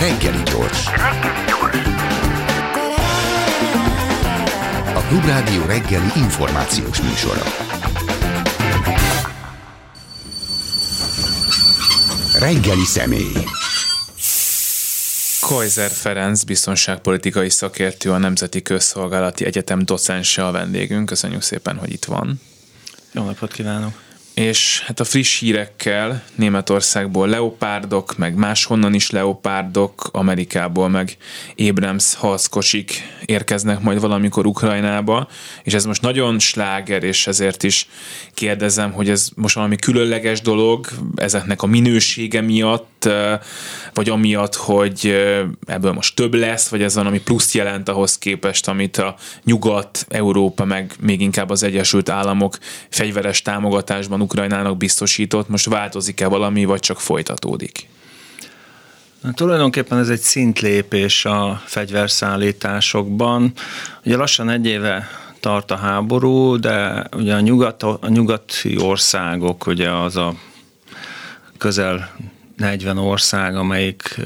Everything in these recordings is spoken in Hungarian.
Reggeli gyors. A Klubrádió reggeli információs műsora. Reggeli személy. Kaiser Ferenc, biztonságpolitikai szakértő, a Nemzeti Közszolgálati Egyetem docense a vendégünk. Köszönjük szépen, hogy itt van. Jó napot kívánok! És hát a friss hírekkel Németországból leopárdok, meg máshonnan is leopárdok, Amerikából meg Abrams harckocsik érkeznek majd valamikor Ukrajnába, és ez most nagyon sláger, és ezért is kérdezem, hogy ez most valami különleges dolog ezeknek a minősége miatt, vagy amiatt, hogy ebből most több lesz, vagy ez van, ami plusz jelent ahhoz képest, amit a Nyugat, Európa, meg még inkább az Egyesült Államok fegyveres támogatásban Ukrajnának biztosított, most változik-e valami, vagy csak folytatódik? Tulajdonképpen ez egy szintlépés a fegyverszállításokban. Ugye lassan egy éve tart a háború, de ugye a, nyugat, a nyugati országok, ugye az a közel 40 ország, amelyik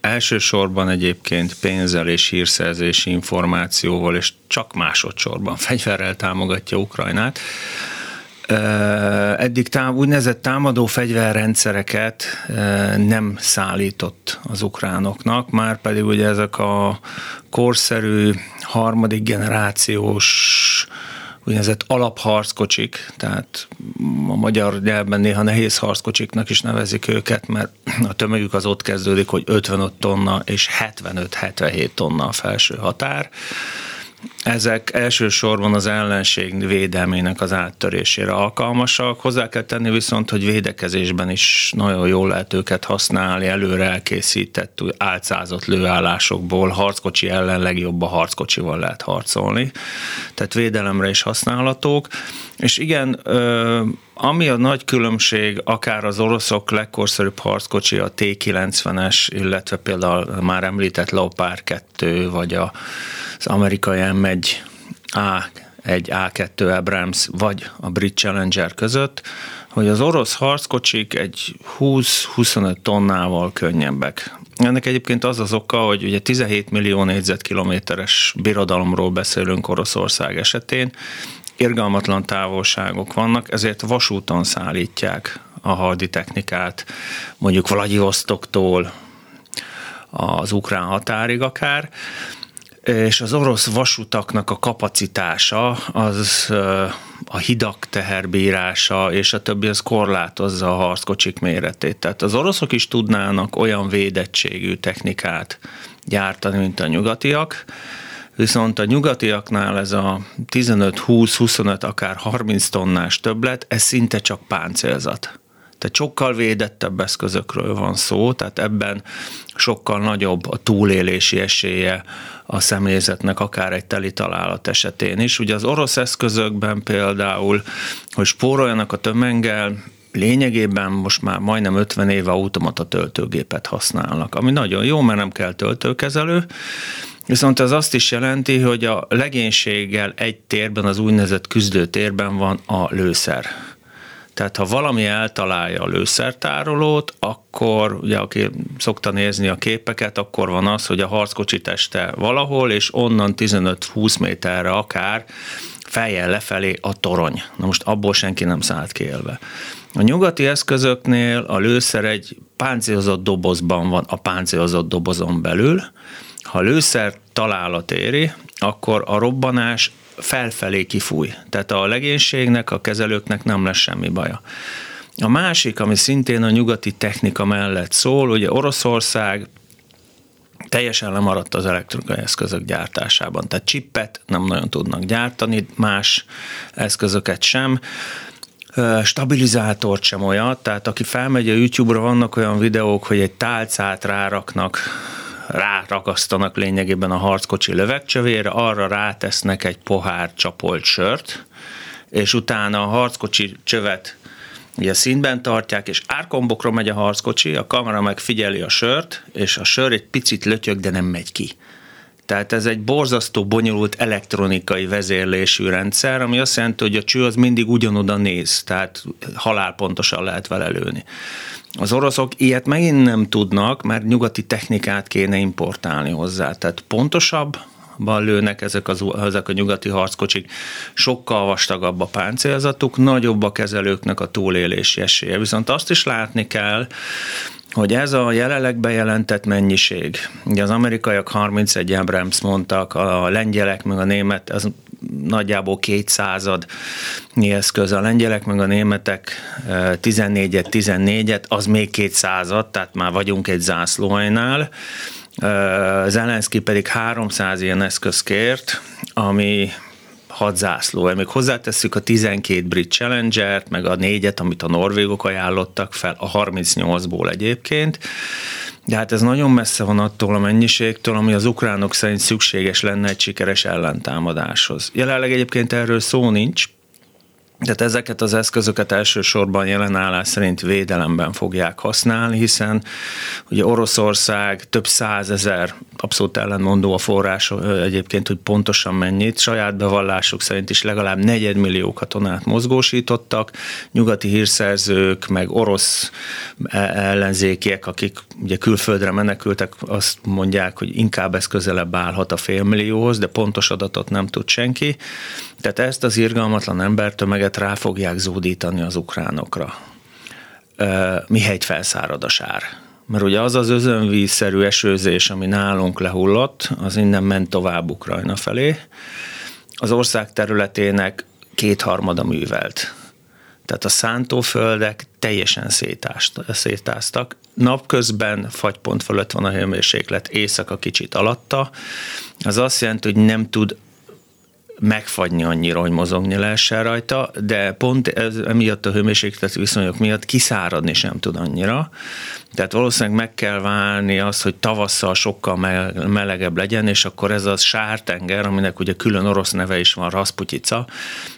elsősorban egyébként pénzzel és hírszerzési információval, és csak másodszorban fegyverrel támogatja Ukrajnát eddig tám, úgynevezett támadó fegyverrendszereket nem szállított az ukránoknak, már pedig ugye ezek a korszerű harmadik generációs úgynevezett alapharckocsik, tehát a magyar nyelvben néha nehéz harckocsiknak is nevezik őket, mert a tömegük az ott kezdődik, hogy 55 tonna és 75-77 tonna a felső határ ezek elsősorban az ellenség védelmének az áttörésére alkalmasak. Hozzá kell tenni viszont, hogy védekezésben is nagyon jól lehet őket használni, előre elkészített, álcázott lőállásokból, harckocsi ellen legjobb a harckocsival lehet harcolni. Tehát védelemre is használhatók. És igen, ami a nagy különbség, akár az oroszok legkorszerűbb harckocsi, a T-90-es, illetve például már említett Leopard 2, vagy az amerikai M1 A egy A2 Abrams vagy a brit Challenger között, hogy az orosz harckocsik egy 20-25 tonnával könnyebbek. Ennek egyébként az az oka, hogy ugye 17 millió négyzetkilométeres birodalomról beszélünk Oroszország esetén, irgalmatlan távolságok vannak, ezért vasúton szállítják a hardi technikát, mondjuk Vladivostoktól az ukrán határig akár, és az orosz vasutaknak a kapacitása, az a hidak teherbírása és a többi, az korlátozza a harckocsik méretét. Tehát az oroszok is tudnának olyan védettségű technikát gyártani, mint a nyugatiak, viszont a nyugatiaknál ez a 15-20-25, akár 30 tonnás többlet, ez szinte csak páncélzat. Tehát sokkal védettebb eszközökről van szó, tehát ebben sokkal nagyobb a túlélési esélye a személyzetnek, akár egy teli találat esetén is. Ugye az orosz eszközökben például, hogy spóroljanak a tömeggel, lényegében most már majdnem 50 éve automata töltőgépet használnak, ami nagyon jó, mert nem kell töltőkezelő, Viszont ez azt is jelenti, hogy a legénységgel egy térben, az úgynevezett küzdőtérben van a lőszer. Tehát ha valami eltalálja a lőszertárolót, akkor ugye aki szokta nézni a képeket, akkor van az, hogy a harckocsi teste valahol, és onnan 15-20 méterre akár fejjel lefelé a torony. Na most abból senki nem szállt ki élve. A nyugati eszközöknél a lőszer egy páncélozott dobozban van, a páncélozott dobozon belül. Ha lőszer találat éri, akkor a robbanás felfelé kifúj. Tehát a legénységnek, a kezelőknek nem lesz semmi baja. A másik, ami szintén a nyugati technika mellett szól, ugye Oroszország teljesen lemaradt az elektronikai eszközök gyártásában. Tehát csippet nem nagyon tudnak gyártani, más eszközöket sem stabilizátort sem olyat, tehát aki felmegy a YouTube-ra, vannak olyan videók, hogy egy tálcát ráraknak ráragasztanak lényegében a harckocsi lövegcsövére, arra rátesznek egy pohár csapolt sört, és utána a harckocsi csövet ugye színben tartják, és árkombokra megy a harckocsi, a kamera meg figyeli a sört, és a sör egy picit lötyög, de nem megy ki. Tehát ez egy borzasztó bonyolult elektronikai vezérlésű rendszer, ami azt jelenti, hogy a cső az mindig ugyanoda néz, tehát halálpontosan lehet vele lőni. Az oroszok ilyet megint nem tudnak, mert nyugati technikát kéne importálni hozzá. Tehát pontosabb, lőnek ezek, az, ezek a nyugati harckocsik, sokkal vastagabb a páncélzatuk, nagyobb a kezelőknek a túlélési esélye. Viszont azt is látni kell, hogy ez a jelenleg bejelentett mennyiség, ugye az amerikaiak 31 Abrams mondtak, a lengyelek meg a német, az nagyjából kétszázad eszköz, a lengyelek meg a németek 14-et, 14-et, az még kétszázad, tehát már vagyunk egy zászlóajnál. Zelenszky pedig 300 ilyen eszköz kért, ami hat zászló. Még hozzátesszük a 12 brit Challenger-t, meg a négyet, amit a norvégok ajánlottak fel, a 38-ból egyébként. De hát ez nagyon messze van attól a mennyiségtől, ami az ukránok szerint szükséges lenne egy sikeres ellentámadáshoz. Jelenleg egyébként erről szó nincs, tehát ezeket az eszközöket elsősorban jelenállás szerint védelemben fogják használni, hiszen ugye Oroszország több százezer, abszolút ellenmondó a forrás egyébként, hogy pontosan mennyit, saját bevallásuk szerint is legalább negyedmillió katonát mozgósítottak, nyugati hírszerzők, meg orosz e, ellenzékiek, akik ugye külföldre menekültek, azt mondják, hogy inkább ez közelebb állhat a félmillióhoz, de pontos adatot nem tud senki. Tehát ezt az irgalmatlan embertömeget rá fogják zúdítani az ukránokra. Mihelyt felszárad a sár. Mert ugye az az özönvízszerű esőzés, ami nálunk lehullott, az innen ment tovább Ukrajna felé. Az ország területének kétharmada művelt. Tehát a szántóföldek teljesen szétáztak. Napközben fagypont fölött van a hőmérséklet, éjszaka kicsit alatta. Az azt jelenti, hogy nem tud megfagyni annyira, hogy mozogni lehessen rajta, de pont ez, emiatt a hőmérséklet viszonyok miatt kiszáradni sem tud annyira. Tehát valószínűleg meg kell válni az, hogy tavasszal sokkal melegebb legyen, és akkor ez a sártenger, aminek ugye külön orosz neve is van, Rasputica,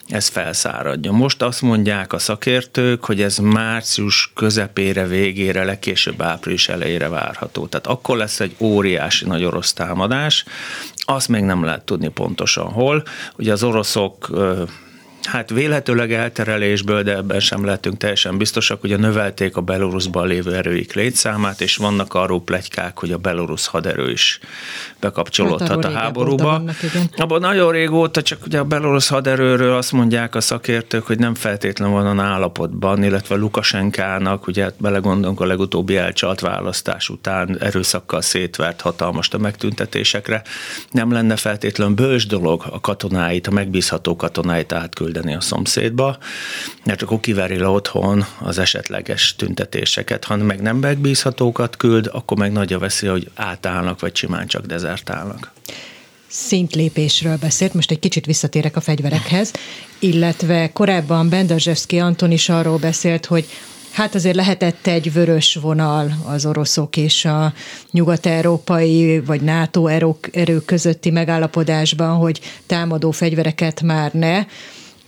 ez felszáradja. Most azt mondják a szakértők, hogy ez március közepére, végére, legkésőbb április elejére várható. Tehát akkor lesz egy óriási nagy orosz támadás, azt még nem lehet tudni pontosan hol. Ugye az oroszok Hát véletőleg elterelésből, de ebben sem lehetünk teljesen biztosak, hogy növelték a Belarusban lévő erőik létszámát, és vannak arról plegykák, hogy a belorusz haderő is bekapcsolódhat hát, a háborúba. Vannak, Abban nagyon régóta, csak ugye a belorusz haderőről azt mondják a szakértők, hogy nem feltétlen van a állapotban, illetve Lukasenkának, ugye hát belegondolunk a legutóbbi elcsalt választás után erőszakkal szétvert hatalmas a megtüntetésekre, nem lenne feltétlen bős dolog a katonáit, a megbízható katonáit átküldeni küldeni a szomszédba, mert akkor kiveri le otthon az esetleges tüntetéseket. Ha meg nem megbízhatókat küld, akkor meg nagy a veszély, hogy átállnak, vagy simán csak dezertálnak. Szintlépésről beszélt, most egy kicsit visszatérek a fegyverekhez, illetve korábban Benderzsevszki Anton is arról beszélt, hogy Hát azért lehetett egy vörös vonal az oroszok és a nyugat-európai vagy NATO erők közötti megállapodásban, hogy támadó fegyvereket már ne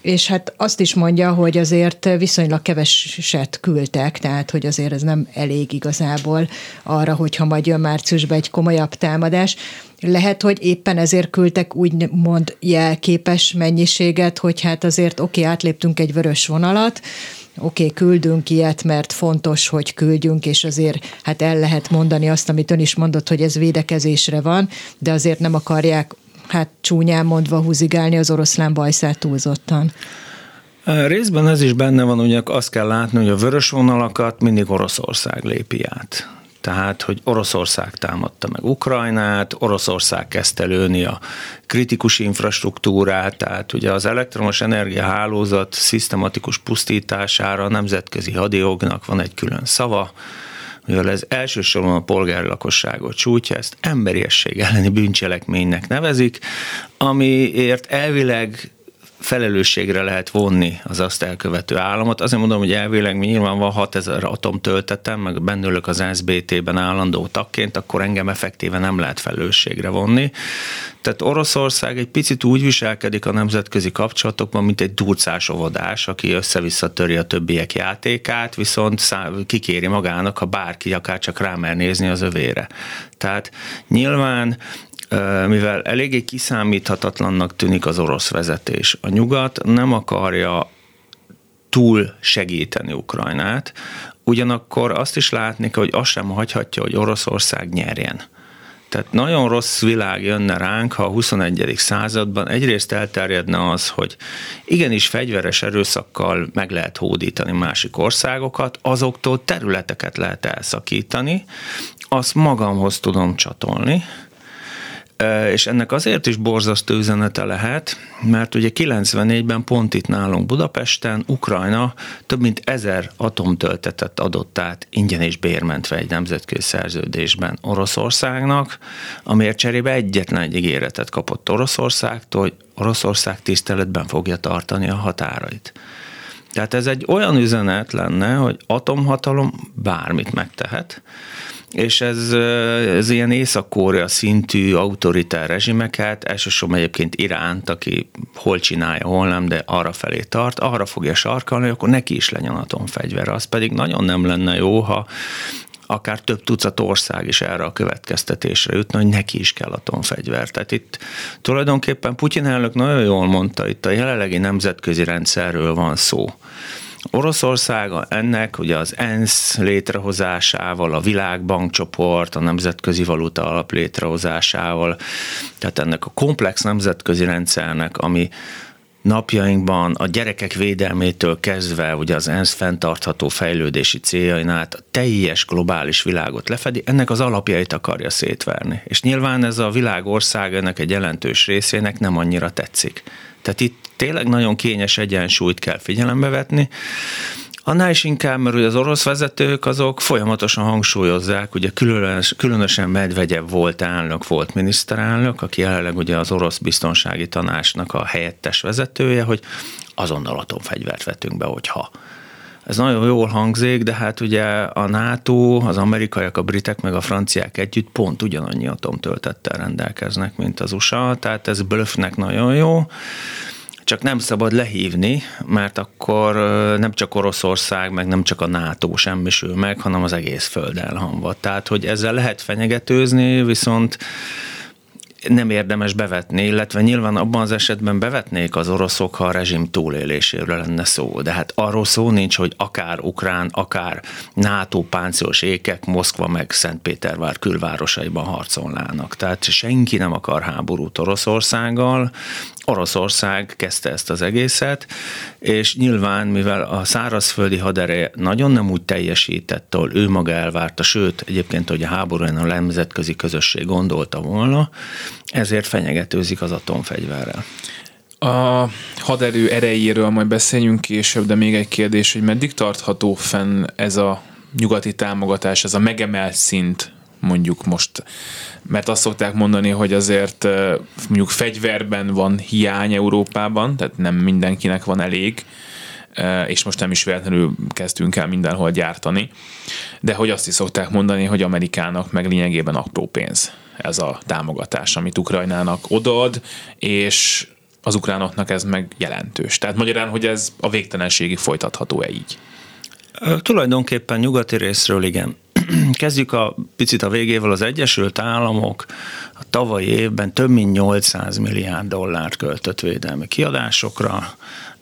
és hát azt is mondja, hogy azért viszonylag keveset küldtek, tehát hogy azért ez nem elég igazából arra, hogyha majd jön márciusban egy komolyabb támadás. Lehet, hogy éppen ezért küldtek úgymond jelképes mennyiséget, hogy hát azért oké, okay, átléptünk egy vörös vonalat, oké, okay, küldünk ilyet, mert fontos, hogy küldjünk, és azért hát el lehet mondani azt, amit ön is mondott, hogy ez védekezésre van, de azért nem akarják hát csúnyán mondva húzigálni az oroszlán bajszát túlzottan. Részben ez is benne van, ugye azt kell látni, hogy a vörös vonalakat mindig Oroszország lépi át. Tehát, hogy Oroszország támadta meg Ukrajnát, Oroszország kezdte lőni a kritikus infrastruktúrát, tehát ugye az elektromos energiahálózat szisztematikus pusztítására a nemzetközi hadijognak van egy külön szava, mivel ez elsősorban a polgári lakosságot csútja, ezt emberiesség elleni bűncselekménynek nevezik, amiért elvileg felelősségre lehet vonni az azt elkövető államot. Azért mondom, hogy elvileg mi nyilván van 6000 atom töltetem, meg bennülök az SBT-ben állandó tagként, akkor engem effektíven nem lehet felelősségre vonni. Tehát Oroszország egy picit úgy viselkedik a nemzetközi kapcsolatokban, mint egy durcás óvodás, aki össze-vissza töri a többiek játékát, viszont kikéri magának, ha bárki akár csak rámer nézni az övére. Tehát nyilván mivel eléggé kiszámíthatatlannak tűnik az orosz vezetés. A nyugat nem akarja túl segíteni Ukrajnát, ugyanakkor azt is látni hogy azt sem hagyhatja, hogy Oroszország nyerjen. Tehát nagyon rossz világ jönne ránk, ha a 21. században egyrészt elterjedne az, hogy igenis fegyveres erőszakkal meg lehet hódítani másik országokat, azoktól területeket lehet elszakítani, azt magamhoz tudom csatolni, és ennek azért is borzasztó üzenete lehet, mert ugye 94-ben pont itt nálunk Budapesten Ukrajna több mint ezer atomtöltetet adott át ingyen és bérmentve egy nemzetközi szerződésben Oroszországnak, amiért cserébe egyetlen egy ígéretet kapott Oroszországtól, hogy Oroszország tiszteletben fogja tartani a határait. Tehát ez egy olyan üzenet lenne, hogy atomhatalom bármit megtehet, és ez, ez ilyen észak szintű autoritár rezsimeket, elsősorban egyébként Iránt, aki hol csinálja, hol nem, de arra felé tart, arra fogja sarkalni, akkor neki is legyen atomfegyver. Az pedig nagyon nem lenne jó, ha akár több tucat ország is erre a következtetésre jutna, hogy neki is kell atomfegyver. Tehát itt tulajdonképpen Putyin elnök nagyon jól mondta, itt a jelenlegi nemzetközi rendszerről van szó Oroszország ennek ugye az ENSZ létrehozásával, a világbankcsoport, a nemzetközi valuta alap létrehozásával, tehát ennek a komplex nemzetközi rendszernek, ami napjainkban a gyerekek védelmétől kezdve, ugye az ENSZ fenntartható fejlődési céljain át a teljes globális világot lefedi, ennek az alapjait akarja szétverni. És nyilván ez a világ országának egy jelentős részének nem annyira tetszik. Tehát itt tényleg nagyon kényes egyensúlyt kell figyelembe vetni, Annál is inkább, mert ugye az orosz vezetők azok folyamatosan hangsúlyozzák, ugye különös, különösen Medvegyev volt elnök, volt miniszterelnök, aki jelenleg ugye az orosz biztonsági tanácsnak a helyettes vezetője, hogy azonnal atomfegyvert vetünk be, hogyha. Ez nagyon jól hangzik, de hát ugye a NATO, az amerikaiak, a britek meg a franciák együtt pont ugyanannyi atomtöltettel rendelkeznek, mint az USA, tehát ez blöffnek nagyon jó csak nem szabad lehívni, mert akkor nem csak Oroszország, meg nem csak a NATO semmisül meg, hanem az egész föld elhamvad. Tehát, hogy ezzel lehet fenyegetőzni, viszont nem érdemes bevetni, illetve nyilván abban az esetben bevetnék az oroszok, ha a rezsim túléléséről lenne szó. De hát arról szó nincs, hogy akár ukrán, akár NATO páncélos ékek Moszkva meg Szentpétervár külvárosaiban harcolnának. Tehát senki nem akar háborút Oroszországgal, Oroszország kezdte ezt az egészet, és nyilván, mivel a szárazföldi hadereje nagyon nem úgy teljesített, ahol ő maga elvárta, sőt, egyébként, hogy a háborúan a nemzetközi közösség gondolta volna, ezért fenyegetőzik az atomfegyverrel. A haderő erejéről majd beszéljünk később, de még egy kérdés, hogy meddig tartható fenn ez a nyugati támogatás, ez a megemelt szint mondjuk most, mert azt szokták mondani, hogy azért mondjuk fegyverben van hiány Európában, tehát nem mindenkinek van elég, és most nem is véletlenül kezdtünk el mindenhol gyártani, de hogy azt is szokták mondani, hogy Amerikának meg lényegében apró pénz ez a támogatás, amit Ukrajnának odaad, és az ukránoknak ez meg jelentős. Tehát magyarán, hogy ez a végtelenségig folytatható-e így? Tulajdonképpen nyugati részről igen. Kezdjük a picit a végével, az Egyesült Államok a tavalyi évben több mint 800 milliárd dollárt költött védelmi kiadásokra.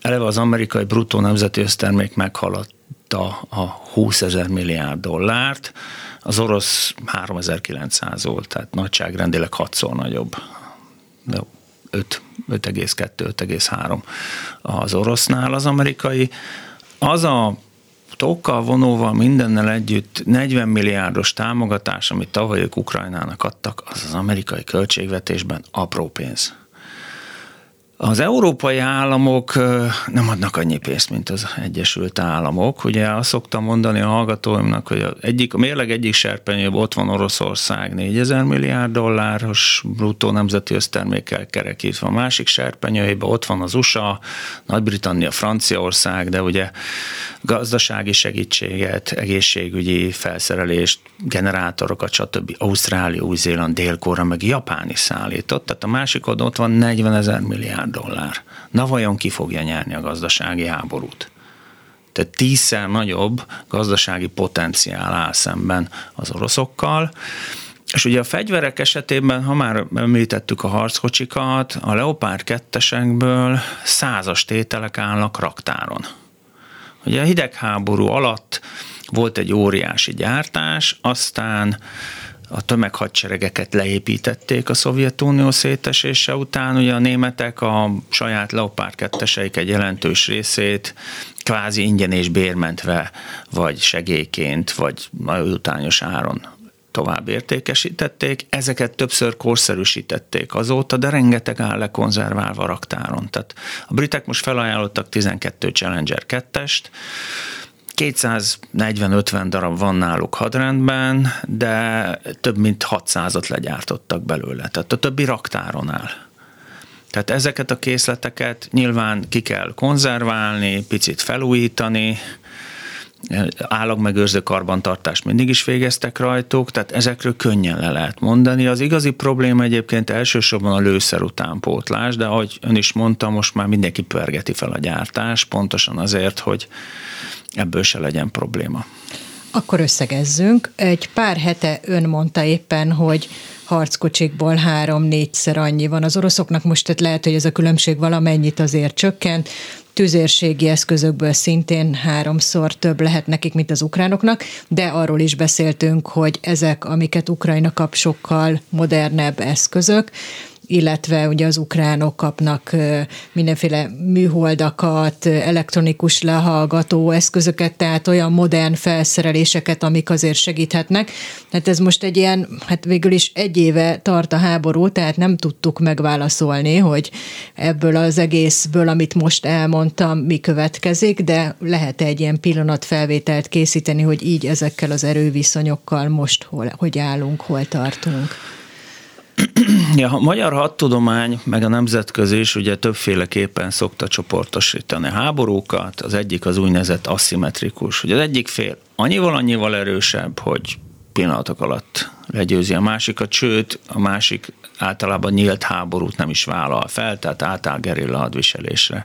Eleve az amerikai bruttó nemzeti össztermék meghaladta a 20 ezer milliárd dollárt, az orosz 3900 volt, tehát nagyságrendileg hatszor nagyobb. 5,2-5,3 az orosznál az amerikai. Az a tokkal, vonóval, mindennel együtt 40 milliárdos támogatás, amit tavaly Ukrajnának adtak, az az amerikai költségvetésben apró pénz. Az európai államok nem adnak annyi pénzt, mint az Egyesült Államok. Ugye azt szoktam mondani a hallgatóimnak, hogy a, egyik, a mérleg egyik serpenyőben ott van Oroszország 4000 milliárd dolláros bruttó nemzeti össztermékkel kerekítve, a másik serpenyőjében ott van az USA, Nagy-Britannia, Franciaország, de ugye gazdasági segítséget, egészségügyi felszerelést, generátorokat, stb. Ausztrália, Új-Zéland, Dél-Korea, meg Japán is szállított. Tehát a másik oldalon ott van 40 ezer milliárd milliárd dollár. Na vajon ki fogja nyerni a gazdasági háborút? Tehát tízszer nagyobb gazdasági potenciál áll szemben az oroszokkal. És ugye a fegyverek esetében, ha már említettük a harckocsikat, a Leopard 2 százas tételek állnak raktáron. Ugye a hidegháború alatt volt egy óriási gyártás, aztán a tömeghadseregeket leépítették a Szovjetunió szétesése után, ugye a németek a saját Leopard 2 egy jelentős részét kvázi ingyen és bérmentve, vagy segélyként, vagy utányos áron tovább értékesítették, ezeket többször korszerűsítették azóta, de rengeteg áll le konzerválva raktáron. Tehát a britek most felajánlottak 12 Challenger 2-est, 240-50 darab van náluk hadrendben, de több mint 600-at legyártottak belőle. Tehát a többi raktáron áll. Tehát ezeket a készleteket nyilván ki kell konzerválni, picit felújítani, állagmegőrző karbantartást mindig is végeztek rajtuk, tehát ezekről könnyen le lehet mondani. Az igazi probléma egyébként elsősorban a lőszer utánpótlás, de ahogy ön is mondta, most már mindenki pörgeti fel a gyártás, pontosan azért, hogy ebből se legyen probléma. Akkor összegezzünk. Egy pár hete ön mondta éppen, hogy harckocsikból három-négyszer annyi van az oroszoknak, most tehát lehet, hogy ez a különbség valamennyit azért csökkent, tüzérségi eszközökből szintén háromszor több lehet nekik, mint az ukránoknak, de arról is beszéltünk, hogy ezek, amiket Ukrajna kap, sokkal modernebb eszközök, illetve ugye az ukránok kapnak mindenféle műholdakat, elektronikus lehallgató eszközöket, tehát olyan modern felszereléseket, amik azért segíthetnek. Tehát ez most egy ilyen, hát végül is egy éve tart a háború, tehát nem tudtuk megválaszolni, hogy ebből az egészből, amit most elmondtam, mi következik, de lehet egy ilyen pillanatfelvételt készíteni, hogy így ezekkel az erőviszonyokkal most hol, hogy állunk, hol tartunk. Ja, a magyar hadtudomány, meg a nemzetközi is ugye többféleképpen szokta csoportosítani háborúkat. Az egyik az úgynevezett aszimmetrikus, hogy az egyik fél annyival-annyival erősebb, hogy pillanatok alatt legyőzi a másikat, sőt, a másik általában nyílt háborút nem is vállal fel, tehát átáll gerilla hadviselésre.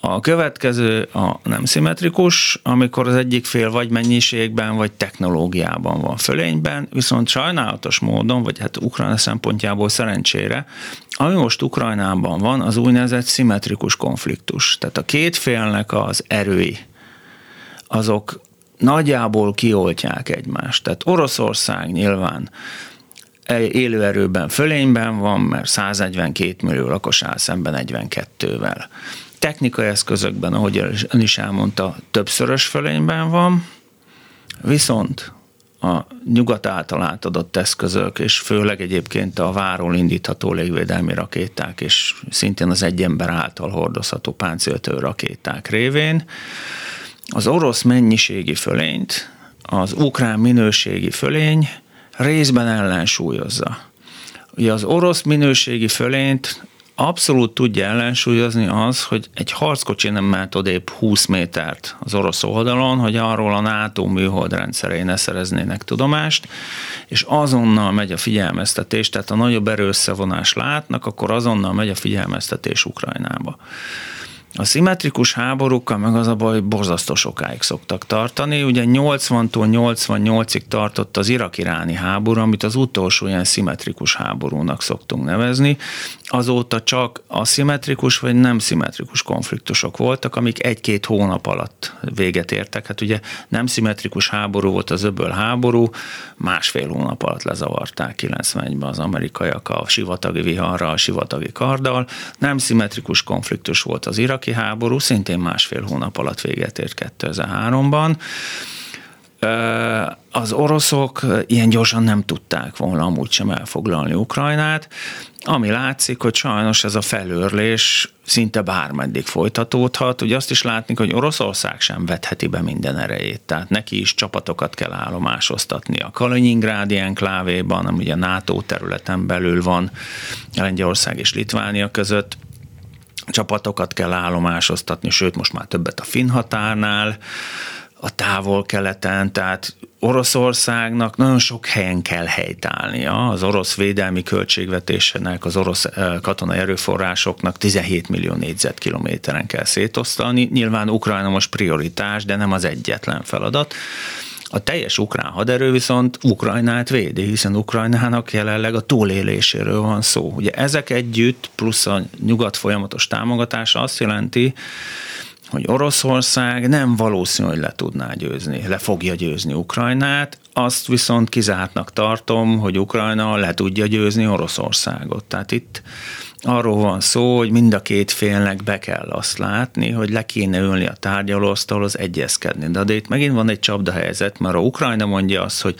A következő a nem szimmetrikus, amikor az egyik fél vagy mennyiségben, vagy technológiában van fölényben, viszont sajnálatos módon, vagy hát Ukrajna szempontjából szerencsére, ami most Ukrajnában van, az úgynevezett szimmetrikus konfliktus. Tehát a két félnek az erői, azok nagyjából kioltják egymást. Tehát Oroszország nyilván élőerőben fölényben van, mert 142 millió lakos áll szemben 42-vel technikai eszközökben, ahogy ön is elmondta, többszörös fölényben van, viszont a nyugat által átadott eszközök, és főleg egyébként a váról indítható légvédelmi rakéták, és szintén az egy ember által hordozható páncéltő rakéták révén az orosz mennyiségi fölényt, az ukrán minőségi fölény részben ellensúlyozza. Ugye az orosz minőségi fölényt abszolút tudja ellensúlyozni az, hogy egy harckocsi nem mehet odébb 20 métert az orosz oldalon, hogy arról a NATO műholdrendszerei ne szereznének tudomást, és azonnal megy a figyelmeztetés, tehát a nagyobb erőszavonást látnak, akkor azonnal megy a figyelmeztetés Ukrajnába. A szimmetrikus háborúkkal meg az a baj, borzasztó sokáig szoktak tartani. Ugye 80-tól 88-ig tartott az irak-iráni háború, amit az utolsó ilyen szimmetrikus háborúnak szoktunk nevezni. Azóta csak aszimmetrikus vagy nem szimmetrikus konfliktusok voltak, amik egy-két hónap alatt véget értek. Hát ugye nem szimmetrikus háború volt az öböl háború, másfél hónap alatt lezavarták 91-ben az amerikaiak a sivatagi viharral, a sivatagi karddal. Nem szimmetrikus konfliktus volt az irak iraki háború szintén másfél hónap alatt véget ért 2003-ban. Az oroszok ilyen gyorsan nem tudták volna amúgy sem elfoglalni Ukrajnát, ami látszik, hogy sajnos ez a felőrlés szinte bármeddig folytatódhat. Ugye azt is látni, hogy Oroszország sem vetheti be minden erejét, tehát neki is csapatokat kell állomásoztatni a Kaliningrádi enklávéban, ami ugye NATO területen belül van, Lengyelország és Litvánia között csapatokat kell állomásoztatni, sőt most már többet a finn határnál, a távol-keleten, tehát Oroszországnak nagyon sok helyen kell helytállnia. Az orosz védelmi költségvetésének, az orosz eh, katonai erőforrásoknak 17 millió négyzetkilométeren kell szétosztani. Nyilván Ukrajna most prioritás, de nem az egyetlen feladat. A teljes ukrán haderő viszont Ukrajnát védi, hiszen Ukrajnának jelenleg a túléléséről van szó. Ugye ezek együtt, plusz a nyugat folyamatos támogatása azt jelenti, hogy Oroszország nem valószínű, hogy le tudná győzni, le fogja győzni Ukrajnát, azt viszont kizártnak tartom, hogy Ukrajna le tudja győzni Oroszországot. Tehát itt arról van szó, hogy mind a két félnek be kell azt látni, hogy le kéne ülni a tárgyalóasztalhoz egyezkedni. De, de itt megint van egy csapdahelyzet, mert a Ukrajna mondja azt, hogy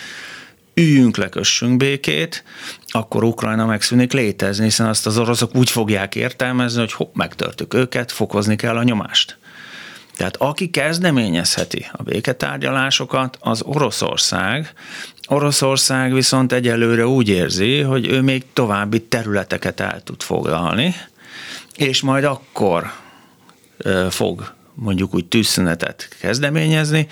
üljünk le, kössünk békét, akkor Ukrajna megszűnik létezni, hiszen azt az oroszok úgy fogják értelmezni, hogy hopp, megtörtük őket, fokozni kell a nyomást. Tehát aki kezdeményezheti a béketárgyalásokat, az Oroszország. Oroszország viszont egyelőre úgy érzi, hogy ő még további területeket el tud foglalni, és majd akkor fog mondjuk úgy tűzszünetet kezdeményezni,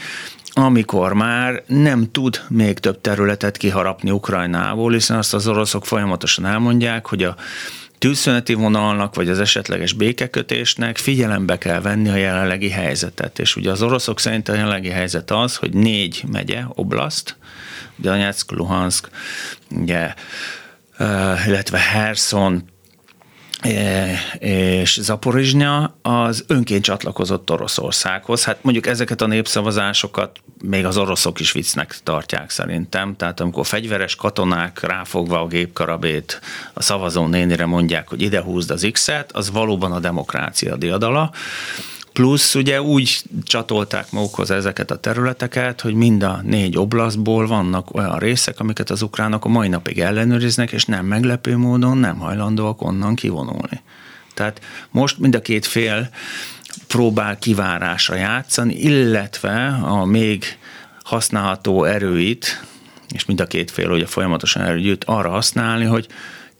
amikor már nem tud még több területet kiharapni Ukrajnából, hiszen azt az oroszok folyamatosan elmondják, hogy a tűzszüneti vonalnak, vagy az esetleges békekötésnek figyelembe kell venni a jelenlegi helyzetet. És ugye az oroszok szerint a jelenlegi helyzet az, hogy négy megye, oblaszt, Donetsk, Luhansk, ugye, illetve Herson, és Zaporizsnya az önként csatlakozott Oroszországhoz. Hát mondjuk ezeket a népszavazásokat még az oroszok is viccnek tartják szerintem. Tehát amikor fegyveres katonák ráfogva a gépkarabét a szavazó nénire mondják, hogy ide húzd az X-et, az valóban a demokrácia diadala. Plusz ugye úgy csatolták magukhoz ezeket a területeket, hogy mind a négy oblaszból vannak olyan részek, amiket az ukránok a mai napig ellenőriznek, és nem meglepő módon nem hajlandóak onnan kivonulni. Tehát most mind a két fél próbál kivárásra játszani, illetve a még használható erőit, és mind a két fél ugye folyamatosan erőt arra használni, hogy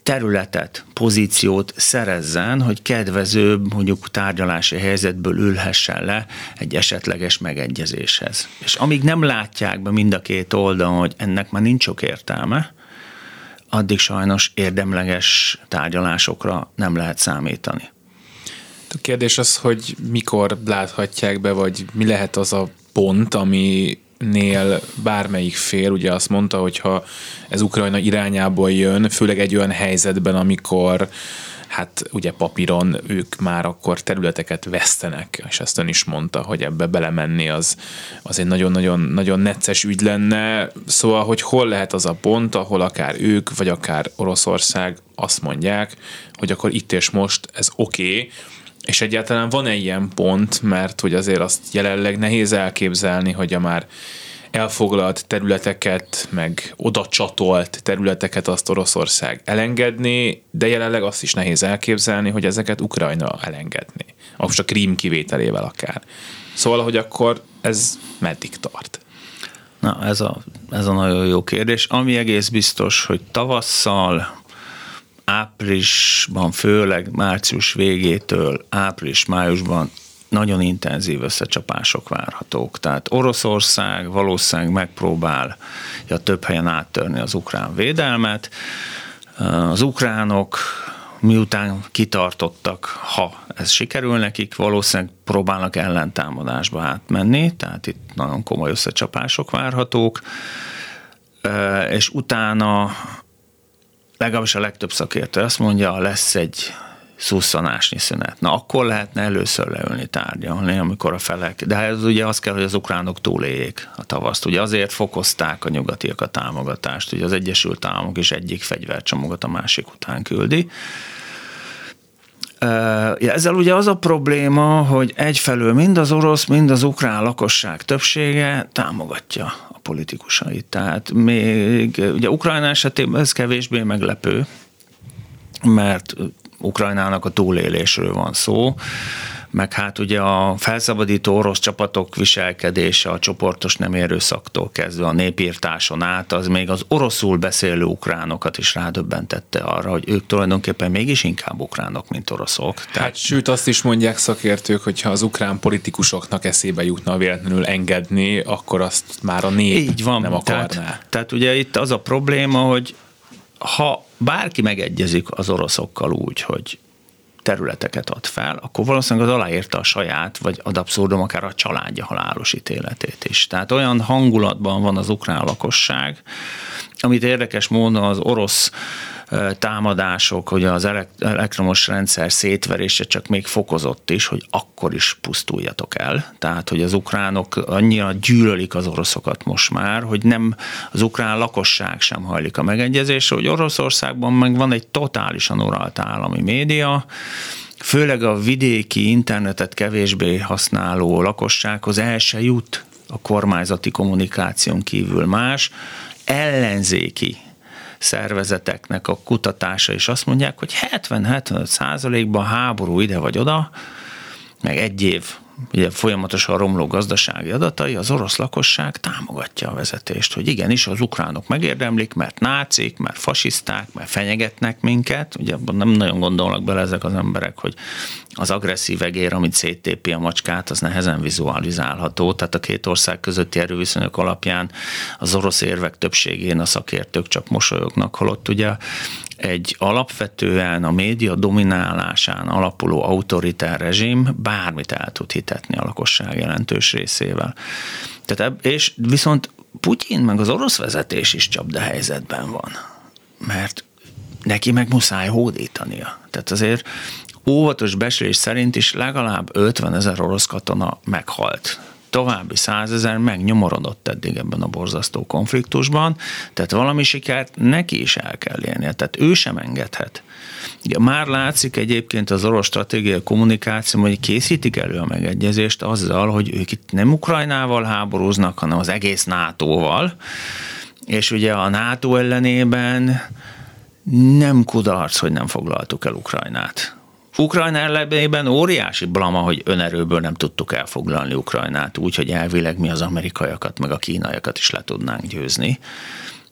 területet, pozíciót szerezzen, hogy kedvezőbb mondjuk tárgyalási helyzetből ülhessen le egy esetleges megegyezéshez. És amíg nem látják be mind a két oldalon, hogy ennek már nincs sok értelme, addig sajnos érdemleges tárgyalásokra nem lehet számítani. A kérdés az, hogy mikor láthatják be, vagy mi lehet az a pont, ami nél bármelyik fél ugye azt mondta, hogy ha ez Ukrajna irányából jön, főleg egy olyan helyzetben, amikor hát ugye papíron ők már akkor területeket vesztenek, és ezt ön is mondta, hogy ebbe belemenni az, az egy nagyon-nagyon nagyon necces ügy lenne. Szóval, hogy hol lehet az a pont, ahol akár ők, vagy akár Oroszország azt mondják, hogy akkor itt és most ez oké, okay, és egyáltalán van-e ilyen pont, mert hogy azért azt jelenleg nehéz elképzelni, hogy a már elfoglalt területeket, meg oda csatolt területeket azt Oroszország elengedni, de jelenleg azt is nehéz elképzelni, hogy ezeket Ukrajna elengedni. Most a Krím kivételével akár. Szóval, hogy akkor ez meddig tart? Na, ez a, ez a nagyon jó kérdés. Ami egész biztos, hogy tavasszal áprilisban, főleg március végétől április-májusban nagyon intenzív összecsapások várhatók. Tehát Oroszország valószínűleg megpróbál ja, több helyen áttörni az ukrán védelmet. Az ukránok miután kitartottak, ha ez sikerül nekik, valószínűleg próbálnak ellentámadásba átmenni, tehát itt nagyon komoly összecsapások várhatók, és utána legalábbis a legtöbb szakértő azt mondja, lesz egy szusszanásnyi szünet. Na akkor lehetne először leülni tárgyalni, amikor a felek, de ez ugye az kell, hogy az ukránok túléljék a tavaszt. Ugye azért fokozták a nyugatiak a támogatást, ugye az Egyesült Államok is egyik fegyvercsomagot a másik után küldi. Ezzel ugye az a probléma, hogy egyfelől mind az orosz, mind az ukrán lakosság többsége támogatja politikusait. Tehát még ugye Ukrajna esetében ez kevésbé meglepő, mert Ukrajnának a túlélésről van szó, meg hát ugye a felszabadító orosz csapatok viselkedése a csoportos nem erőszaktól kezdve a népírtáson át, az még az oroszul beszélő ukránokat is rádöbbentette arra, hogy ők tulajdonképpen mégis inkább ukránok, mint oroszok. Tehát... Hát sőt, azt is mondják szakértők, hogy ha az ukrán politikusoknak eszébe jutna véletlenül engedni, akkor azt már a nép Így van, nem akarná. Tehát, tehát ugye itt az a probléma, hogy ha bárki megegyezik az oroszokkal úgy, hogy területeket ad fel, akkor valószínűleg az aláírta a saját, vagy ad abszurdum akár a családja halálos ítéletét is. Tehát olyan hangulatban van az ukrán lakosság, amit érdekes módon az orosz támadások, hogy az elektromos rendszer szétverése csak még fokozott is, hogy akkor is pusztuljatok el. Tehát, hogy az ukránok annyira gyűlölik az oroszokat most már, hogy nem az ukrán lakosság sem hajlik a megegyezésre, hogy Oroszországban meg van egy totálisan uralt állami média, főleg a vidéki internetet kevésbé használó lakossághoz el se jut a kormányzati kommunikáción kívül más, ellenzéki szervezeteknek a kutatása, és azt mondják, hogy 70-75 százalékban háború ide vagy oda, meg egy év ugye folyamatosan romló gazdasági adatai, az orosz lakosság támogatja a vezetést, hogy igenis az ukránok megérdemlik, mert nácik, mert fasiszták, mert fenyegetnek minket, ugye abban nem nagyon gondolnak bele ezek az emberek, hogy az agresszív egér, amit széttépi a macskát, az nehezen vizualizálható, tehát a két ország közötti erőviszonyok alapján az orosz érvek többségén a szakértők csak mosolyognak, holott ugye egy alapvetően a média dominálásán alapuló autoritár rezsim bármit el tud hitetni a lakosság jelentős részével. Tehát, és viszont Putyin meg az orosz vezetés is csapda helyzetben van, mert neki meg muszáj hódítania. Tehát azért óvatos beszélés szerint is legalább 50 ezer orosz katona meghalt további százezer megnyomorodott eddig ebben a borzasztó konfliktusban, tehát valami sikert neki is el kell élnie, tehát ő sem engedhet. Ugye már látszik egyébként az orosz stratégiai kommunikáció, hogy készítik elő a megegyezést azzal, hogy ők itt nem Ukrajnával háborúznak, hanem az egész NATO-val, és ugye a NATO ellenében nem kudarc, hogy nem foglaltuk el Ukrajnát. Ukrajna ellenében óriási blama, hogy önerőből nem tudtuk elfoglalni Ukrajnát úgy, hogy elvileg mi az amerikaiakat, meg a kínaiakat is le tudnánk győzni.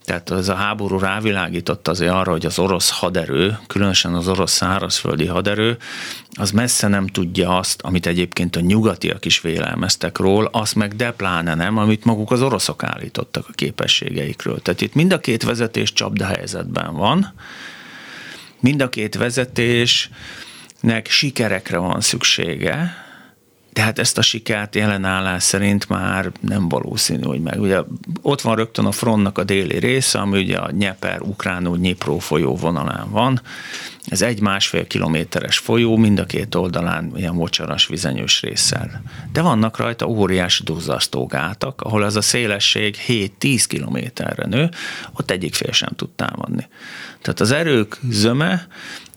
Tehát ez a háború rávilágított azért arra, hogy az orosz haderő, különösen az orosz szárazföldi haderő, az messze nem tudja azt, amit egyébként a nyugatiak is vélelmeztek ról, azt meg de nem, amit maguk az oroszok állítottak a képességeikről. Tehát itt mind a két vezetés csapda helyzetben van, mind a két vezetés nek sikerekre van szüksége, tehát ezt a sikert jelenállás szerint már nem valószínű, hogy meg. Ugye ott van rögtön a frontnak a déli része, ami ugye a Nyeper, Ukránul, Nyipró folyó vonalán van. Ez egy másfél kilométeres folyó, mind a két oldalán ilyen mocsaras vizenyős résszel. De vannak rajta óriási duzzasztógátak, ahol ez a szélesség 7-10 kilométerre nő, ott egyik fél sem tud támadni. Tehát az erők zöme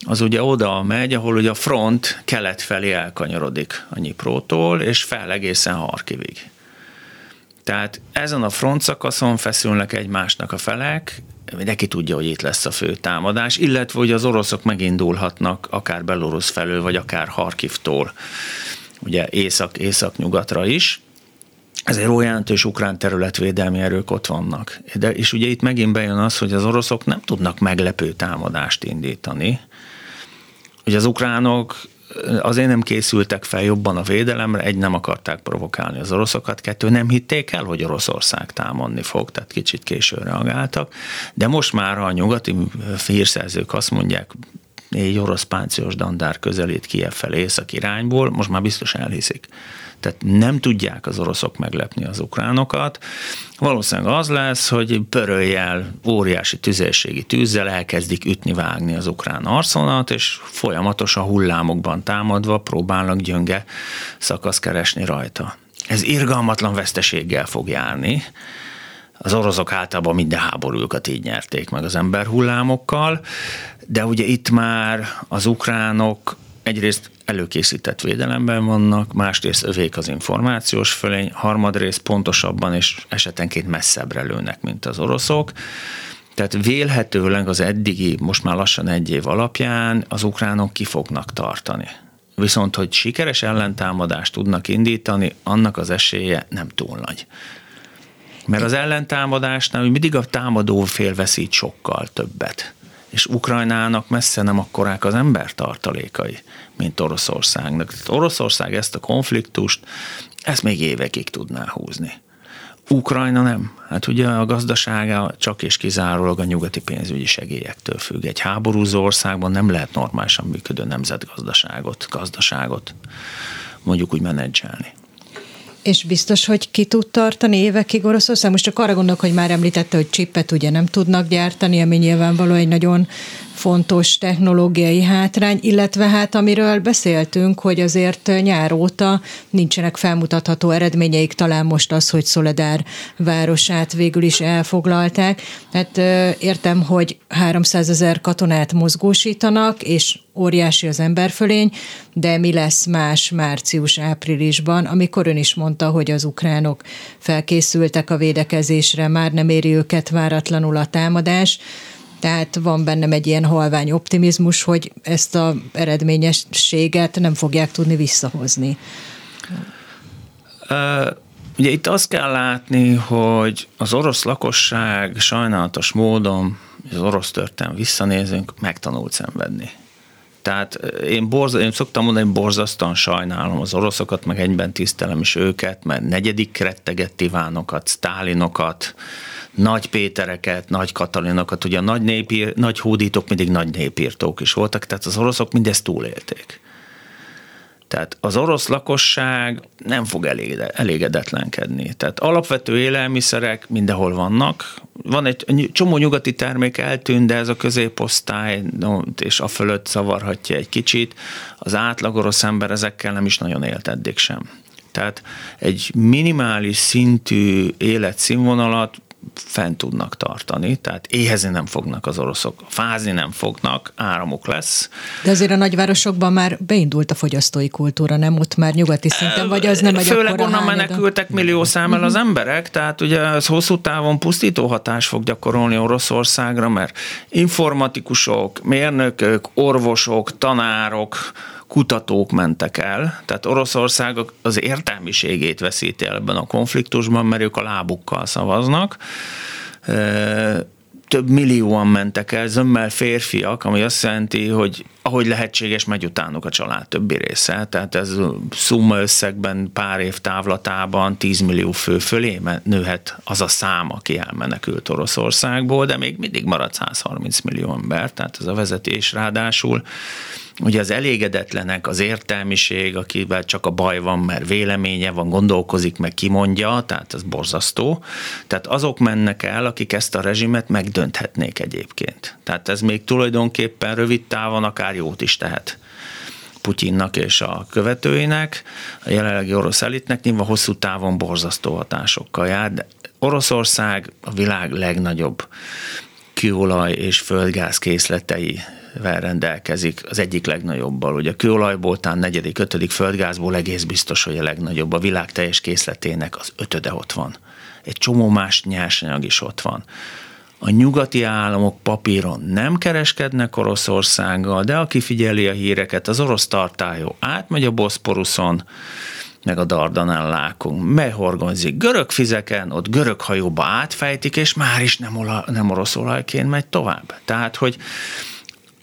az ugye oda megy, ahol ugye a front kelet felé elkanyarodik a Nyiprótól, és fel egészen Harkivig. Tehát ezen a front szakaszon feszülnek egymásnak a felek, neki tudja, hogy itt lesz a fő támadás, illetve hogy az oroszok megindulhatnak akár Belarus felől, vagy akár Harkivtól, ugye észak, észak-nyugatra is. Ezért jelentős ukrán területvédelmi erők ott vannak. De, és ugye itt megint bejön az, hogy az oroszok nem tudnak meglepő támadást indítani, hogy az ukránok azért nem készültek fel jobban a védelemre, egy nem akarták provokálni az oroszokat, kettő nem hitték el, hogy Oroszország támadni fog, tehát kicsit későn reagáltak, de most már a nyugati hírszerzők azt mondják, négy orosz páncélos dandár közelít Kiev felé észak irányból, most már biztos elhiszik. Tehát nem tudják az oroszok meglepni az ukránokat. Valószínűleg az lesz, hogy pöröljel, óriási tüzérségi tűzzel elkezdik ütni-vágni az ukrán arszonat, és folyamatosan hullámokban támadva próbálnak gyönge szakasz keresni rajta. Ez irgalmatlan veszteséggel fog járni, az oroszok általában minden háborújukat így nyerték meg az emberhullámokkal, de ugye itt már az ukránok egyrészt előkészített védelemben vannak, másrészt övék az információs fölény, harmadrészt pontosabban és esetenként messzebbre lőnek, mint az oroszok. Tehát vélhetőleg az eddigi, most már lassan egy év alapján az ukránok ki fognak tartani. Viszont, hogy sikeres ellentámadást tudnak indítani, annak az esélye nem túl nagy. Mert az ellentámadásnál mindig a támadó fél veszít sokkal többet és Ukrajnának messze nem akkorák az embertartalékai, mint Oroszországnak. Tehát Oroszország ezt a konfliktust, ezt még évekig tudná húzni. Ukrajna nem. Hát ugye a gazdasága csak és kizárólag a nyugati pénzügyi segélyektől függ. Egy háborúzó országban nem lehet normálisan működő nemzetgazdaságot, gazdaságot mondjuk úgy menedzselni. És biztos, hogy ki tud tartani évekig Oroszország? Most csak arra gondolok, hogy már említette, hogy csippet ugye nem tudnak gyártani, ami nyilvánvaló egy nagyon fontos technológiai hátrány, illetve hát amiről beszéltünk, hogy azért nyár óta nincsenek felmutatható eredményeik, talán most az, hogy Szoledár városát végül is elfoglalták. Hát értem, hogy 300 ezer katonát mozgósítanak, és óriási az emberfölény, de mi lesz más március-áprilisban, amikor ön is mondta, hogy az ukránok felkészültek a védekezésre, már nem éri őket váratlanul a támadás, tehát van bennem egy ilyen halvány optimizmus, hogy ezt a eredményességet nem fogják tudni visszahozni. Uh, ugye itt azt kell látni, hogy az orosz lakosság sajnálatos módon, az orosz történelem visszanézünk, megtanult szenvedni. Tehát én, borz, én szoktam mondani, hogy borzasztóan sajnálom az oroszokat, meg egyben tisztelem is őket, mert negyedik rettegett Ivánokat, Sztálinokat, nagy Pétereket, nagy Katalinokat, ugye a nagy, népír, nagy hódítók mindig nagy népírtók is voltak, tehát az oroszok mindezt túlélték. Tehát az orosz lakosság nem fog elégedetlenkedni. Tehát alapvető élelmiszerek mindenhol vannak. Van egy csomó nyugati termék eltűnt, de ez a középosztály no, és a fölött szavarhatja egy kicsit. Az átlag orosz ember ezekkel nem is nagyon élt eddig sem. Tehát egy minimális szintű életszínvonalat fent tudnak tartani, tehát éhezni nem fognak az oroszok, fázni nem fognak, áramuk lesz. De azért a nagyvárosokban már beindult a fogyasztói kultúra, nem ott már nyugati szinten, vagy az nem egy Főleg onnan menekültek millió számmal az emberek, tehát ugye ez hosszú távon pusztító hatás fog gyakorolni Oroszországra, mert informatikusok, mérnökök, orvosok, tanárok, kutatók mentek el, tehát Oroszország az értelmiségét veszíti el ebben a konfliktusban, mert ők a lábukkal szavaznak több millióan mentek el, zömmel férfiak, ami azt jelenti, hogy ahogy lehetséges, megy utánuk a család többi része. Tehát ez szumma összegben pár év távlatában 10 millió fő fölé nőhet az a szám, aki elmenekült Oroszországból, de még mindig marad 130 millió ember, tehát ez a vezetés ráadásul Ugye az elégedetlenek, az értelmiség, akivel csak a baj van, mert véleménye van, gondolkozik, meg kimondja, tehát ez borzasztó. Tehát azok mennek el, akik ezt a rezsimet megdönthetnék egyébként. Tehát ez még tulajdonképpen rövid távon akár jót is tehet. Putyinnak és a követőinek, a jelenlegi orosz elitnek nyilván hosszú távon borzasztó hatásokkal jár, de Oroszország a világ legnagyobb kőolaj és földgáz készletei rendelkezik, az egyik legnagyobbal. Ugye a kőolajból, talán negyedik, ötödik földgázból egész biztos, hogy a legnagyobb. A világ teljes készletének az ötöde ott van. Egy csomó más nyersanyag is ott van. A nyugati államok papíron nem kereskednek Oroszországgal, de aki figyeli a híreket, az orosz tartályó átmegy a Boszporuszon, meg a Dardanellákon, mehorgonzik görög fizeken, ott görög hajóba átfejtik, és már is nem, ola, nem orosz olajként megy tovább. Tehát, hogy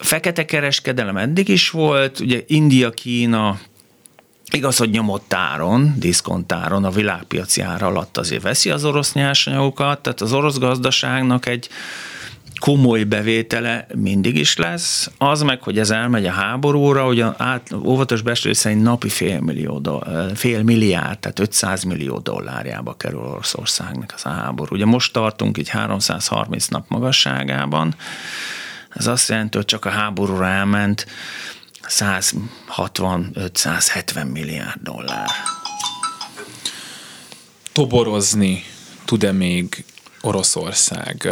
fekete kereskedelem eddig is volt, ugye India, Kína, Igaz, hogy nyomott áron, diszkontáron a világpiaci ára alatt azért veszi az orosz nyersanyagokat, tehát az orosz gazdaságnak egy komoly bevétele mindig is lesz. Az meg, hogy ez elmegy a háborúra, hogy a át, óvatos beszélő szerint napi fél, millió, fél milliárd, tehát 500 millió dollárjába kerül Oroszországnak az a háború. Ugye most tartunk így 330 nap magasságában, ez azt jelenti, hogy csak a háborúra elment 165-170 milliárd dollár. Toborozni tud-e még Oroszország.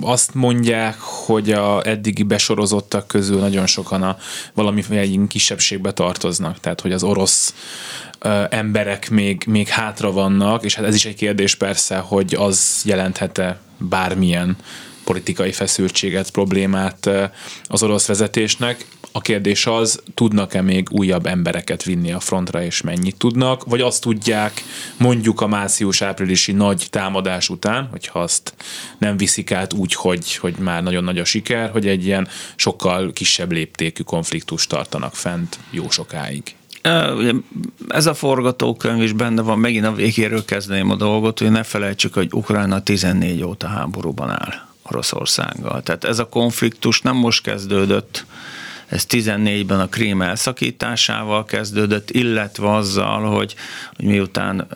Azt mondják, hogy a eddigi besorozottak közül nagyon sokan a valamiféle kisebbségbe tartoznak, tehát hogy az orosz emberek még, még hátra vannak, és hát ez is egy kérdés persze, hogy az jelenthet-e bármilyen politikai feszültséget, problémát az orosz vezetésnek. A kérdés az, tudnak-e még újabb embereket vinni a frontra, és mennyit tudnak, vagy azt tudják mondjuk a március-áprilisi nagy támadás után, hogyha azt nem viszik át úgy, hogy, hogy már nagyon nagy a siker, hogy egy ilyen sokkal kisebb léptékű konfliktust tartanak fent jó sokáig. Ez a forgatókönyv is benne van, megint a végéről kezdeném a dolgot, hogy ne felejtsük, hogy Ukrajna 14 óta háborúban áll Oroszországgal. Tehát ez a konfliktus nem most kezdődött, ez 14-ben a krím elszakításával kezdődött, illetve azzal, hogy, hogy miután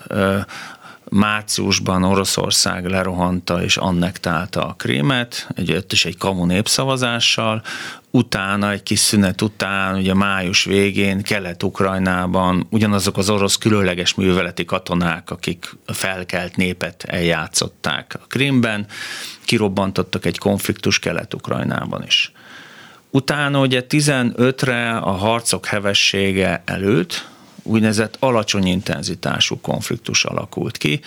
márciusban Oroszország lerohanta és annektálta a krémet, egy, ott is egy kamu népszavazással, utána, egy kis szünet után, ugye május végén Kelet-Ukrajnában ugyanazok az orosz különleges műveleti katonák, akik felkelt népet eljátszották a Krimben, kirobbantottak egy konfliktus Kelet-Ukrajnában is. Utána ugye 15-re a harcok hevessége előtt úgynevezett alacsony intenzitású konfliktus alakult ki.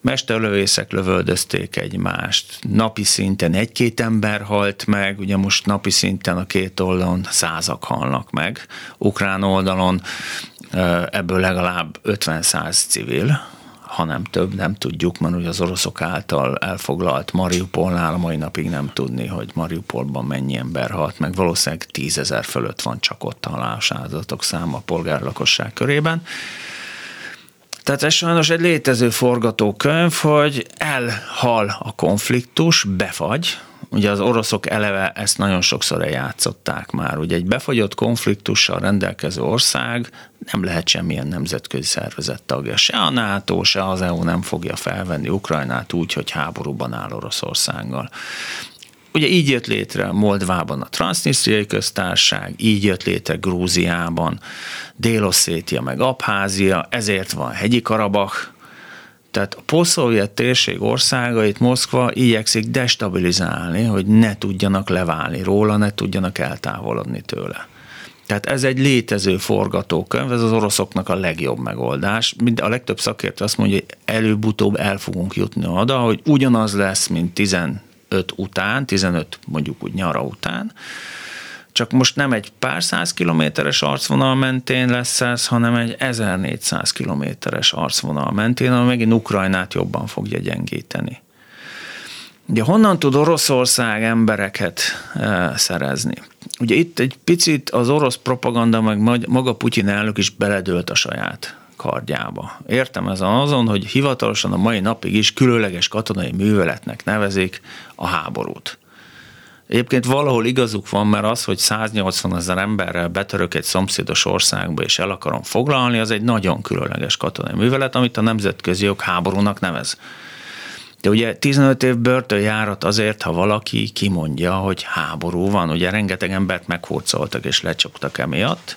Mesterlövészek lövöldözték egymást, napi szinten egy-két ember halt meg, ugye most napi szinten a két oldalon százak halnak meg. Ukrán oldalon ebből legalább 50-100 civil, ha nem több, nem tudjuk, mert ugye az oroszok által elfoglalt Mariupolnál a mai napig nem tudni, hogy Mariupolban mennyi ember halt, meg valószínűleg tízezer fölött van csak ott a halálos száma a polgárlakosság körében. Tehát ez sajnos egy létező forgatókönyv, hogy elhal a konfliktus, befagy, Ugye az oroszok eleve ezt nagyon sokszor eljátszották már. Ugye egy befagyott konfliktussal rendelkező ország nem lehet semmilyen nemzetközi szervezet tagja. Se a NATO, se az EU nem fogja felvenni Ukrajnát úgy, hogy háborúban áll Oroszországgal. Ugye így jött létre Moldvában a Transnistriai köztársaság, így jött létre Grúziában, Délosszétia meg Abházia, ezért van hegyi Karabach, tehát a poszovjet térség országait Moszkva igyekszik destabilizálni, hogy ne tudjanak leválni róla, ne tudjanak eltávolodni tőle. Tehát ez egy létező forgatókönyv, ez az oroszoknak a legjobb megoldás. A legtöbb szakértő azt mondja, hogy előbb-utóbb el fogunk jutni oda, hogy ugyanaz lesz, mint 15 után, 15 mondjuk úgy nyara után, csak most nem egy pár száz kilométeres arcvonal mentén lesz ez, hanem egy 1400 kilométeres arcvonal mentén, ami megint Ukrajnát jobban fogja gyengíteni. Ugye honnan tud Oroszország embereket e, szerezni? Ugye itt egy picit az orosz propaganda, meg maga Putyin elnök is beledőlt a saját kardjába. Értem ez azon, hogy hivatalosan a mai napig is különleges katonai műveletnek nevezik a háborút. Egyébként valahol igazuk van, mert az, hogy 180 ezer emberrel betörök egy szomszédos országba és el akarom foglalni, az egy nagyon különleges katonai művelet, amit a nemzetközi jog háborúnak nevez. De ugye 15 év börtönjárat azért, ha valaki kimondja, hogy háború van, ugye rengeteg embert meghurcoltak és lecsaptak emiatt,